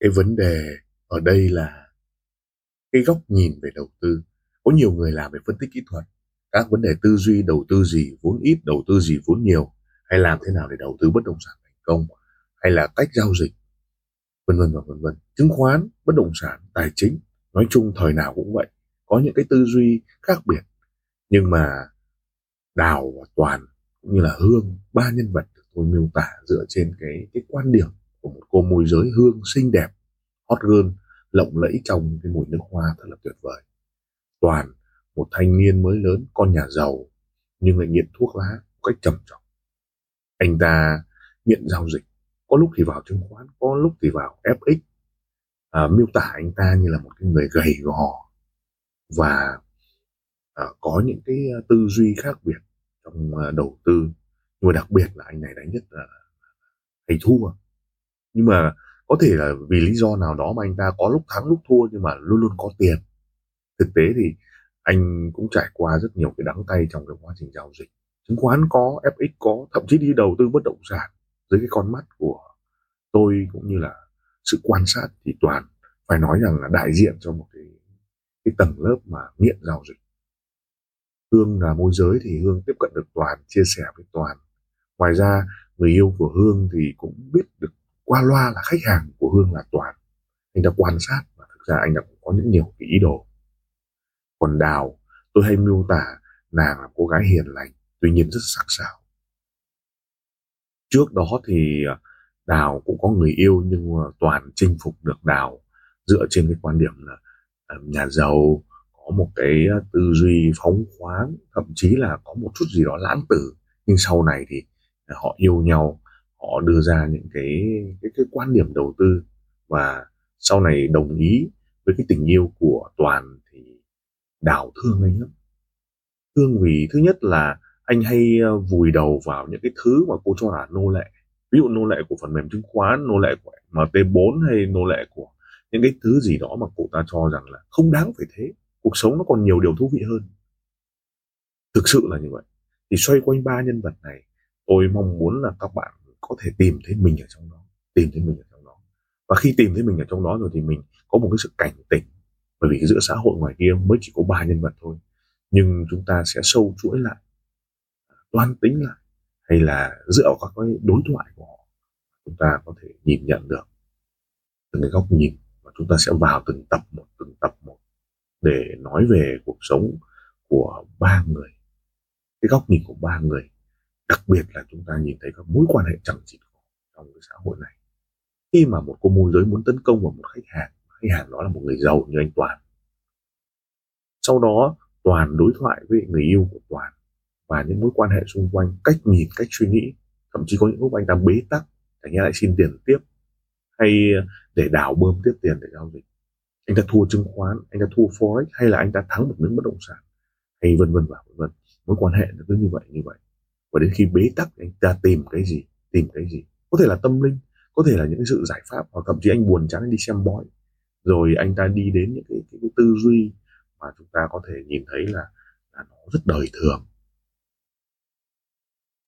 cái vấn đề ở đây là cái góc nhìn về đầu tư. Có nhiều người làm về phân tích kỹ thuật. Các vấn đề tư duy, đầu tư gì vốn ít, đầu tư gì vốn nhiều, hay làm thế nào để đầu tư bất động sản thành công, hay là cách giao dịch, vân vân và vân vân. Chứng khoán, bất động sản, tài chính, nói chung thời nào cũng vậy. Có những cái tư duy khác biệt, nhưng mà đào và toàn, cũng như là hương ba nhân vật được tôi miêu tả dựa trên cái cái quan điểm của một cô môi giới hương xinh đẹp hot girl lộng lẫy trong cái mùi nước hoa thật là tuyệt vời. Toàn một thanh niên mới lớn con nhà giàu nhưng lại nghiện thuốc lá một cách trầm trọng. Anh ta nghiện giao dịch có lúc thì vào chứng khoán có lúc thì vào fx à, miêu tả anh ta như là một cái người gầy gò và à, có những cái à, tư duy khác biệt trong à, đầu tư. Nhưng mà đặc biệt là anh này đánh nhất là thầy thua nhưng mà có thể là vì lý do nào đó mà anh ta có lúc thắng, lúc thua nhưng mà luôn luôn có tiền. Thực tế thì anh cũng trải qua rất nhiều cái đắng tay trong cái quá trình giao dịch. Chứng khoán có fx có, thậm chí đi đầu tư bất động sản dưới cái con mắt của tôi cũng như là sự quan sát thì toàn phải nói rằng là đại diện cho một cái cái tầng lớp mà nghiện giao dịch. Hương là môi giới thì hương tiếp cận được toàn, chia sẻ với toàn. Ngoài ra, người yêu của hương thì cũng biết được qua loa là khách hàng của hương là toàn. Anh đã quan sát và thực ra anh đã có những nhiều cái ý đồ. Còn đào, tôi hay miêu tả nàng là cô gái hiền lành, tuy nhiên rất sắc sảo. Trước đó thì à, đào cũng có người yêu nhưng toàn chinh phục được đào dựa trên cái quan điểm là à, nhà giàu, có một cái à, tư duy phóng khoáng, thậm chí là có một chút gì đó lãng tử. Nhưng sau này thì họ yêu nhau họ đưa ra những cái cái, cái quan điểm đầu tư và sau này đồng ý với cái tình yêu của toàn thì đào thương anh lắm. Thương vì thứ nhất là anh hay ờ, vùi đầu vào những cái thứ mà cô cho là nô lệ. Ví dụ nô lệ của phần mềm chứng khoán nô lệ của mt4 hay nô lệ của những cái thứ gì đó mà cô ta cho rằng là không đáng phải thế cuộc sống nó còn nhiều điều thú vị hơn. Thực sự là như vậy. Thì xoay quanh ba nhân vật này tôi mong muốn là các bạn có thể tìm thấy mình ở trong đó, tìm thấy mình ở trong đó. Và khi tìm thấy mình ở trong đó rồi thì mình có một cái sự cảnh tỉnh. Bởi vì giữa xã hội ngoài kia mới chỉ có ba nhân vật thôi. Nhưng chúng ta sẽ sâu chuỗi lại, toan tính lại, hay là dựa vào các cái đối thoại của họ, chúng ta có thể nhìn nhận được. Từng cái góc nhìn và chúng ta sẽ vào từng tập một, từng tập một để nói về cuộc sống của ba người. Cái góc nhìn của ba người đặc biệt là chúng ta nhìn thấy các mối quan hệ chẳng chịt trong cái xã hội này. Khi mà một cô môi giới muốn tấn công vào một khách hàng khách hàng đó là một người giàu như anh toàn. Sau đó, toàn đối thoại với người yêu của toàn và những mối quan hệ xung quanh, cách nhìn, cách suy nghĩ. Thậm chí có những lúc anh ta bế tắc, anh ta lại xin tiền tiếp, hay ờ, để đảo bơm tiếp tiền để giao dịch. Anh ta thua chứng khoán, anh ta thua forex, hay là anh ta thắng một miếng bất động sản, hay vân vân và vân vân. Mối quan hệ nó cứ như vậy như vậy và đến khi bế tắc anh ta tìm cái gì? Tìm cái gì? Có thể là tâm linh có thể là những sự giải pháp hoặc thậm chí anh buồn chán anh đi xem bói. Rồi anh ta đi đến những cái, cái, cái tư duy mà chúng ta có thể nhìn thấy là, là nó rất đời thường.